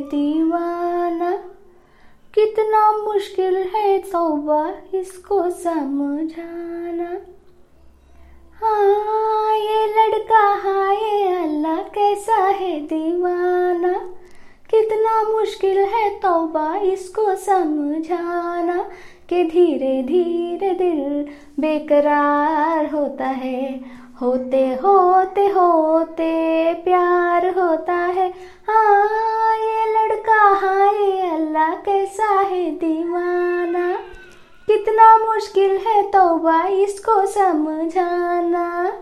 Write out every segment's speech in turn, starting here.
दीवाना। कितना मुश्किल है तौबा इसको समझाना। हाँ ये लड़का हाय अल्लाह कैसा है दीवाना। कितना मुश्किल है तौबा इसको समझाना कि धीरे धीरे दिल बेकरार होता है। होते होते होते प्यार होता दीवाना। कितना मुश्किल है तौबा इसको समझाना।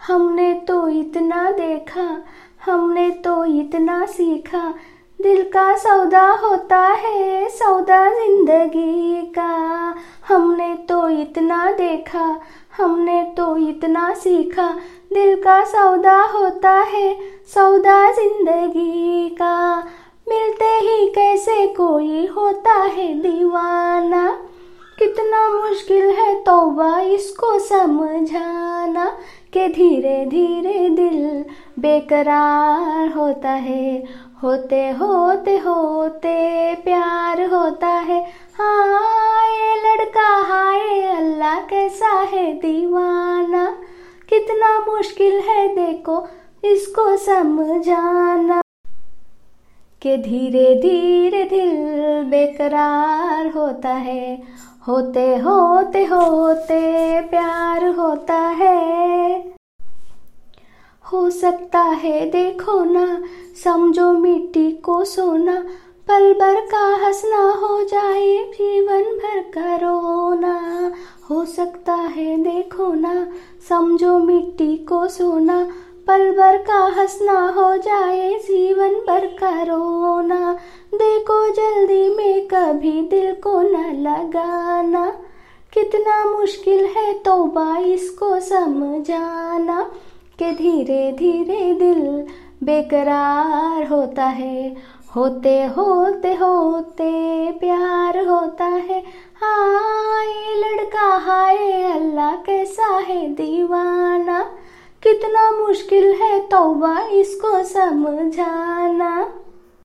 हमने तो इतना देखा, हमने तो इतना सीखा। दिल का सौदा होता है, सौदा ज़िंदगी का। हमने तो इतना देखा, हमने तो इतना सीखा। दिल का सौदा होता है, सौदा ज़िंदगी का। मिलते ही कैसे कोई होता है दीवाना? कितना मुश्किल है तौबा इसको समझाना कि धीरे धीरे दिल बेकरार होता है। होते होते होते प्यार होता है। हाँ ये लड़का, हाय अल्लाह कैसा है दीवाना? कितना मुश्किल है देखो इसको समझाना। कि धीरे धीरे दिल बेकरार होता है। होते होते होते प्यार होता है। हो सकता है देखो ना, समझो मिट्टी को सोना, पल भर का हंसना हो जाए जीवन भर का रोना। हो सकता है देखो ना, समझो मिट्टी को सोना पल भर का हंसना हो जाए, जीवन भर का रोना। देखो जल्दी में कभी दिल को न लगाना। कितना मुश्किल है तोबा, इसको समझाना कि धीरे धीरे दिल बेकरार होता है। होते होते होते प्यार होता है। हाँ ये लड़का हाय अल्लाह, कैसा है दीवाना। कितना मुश्किल है तौबा इसको समझाना।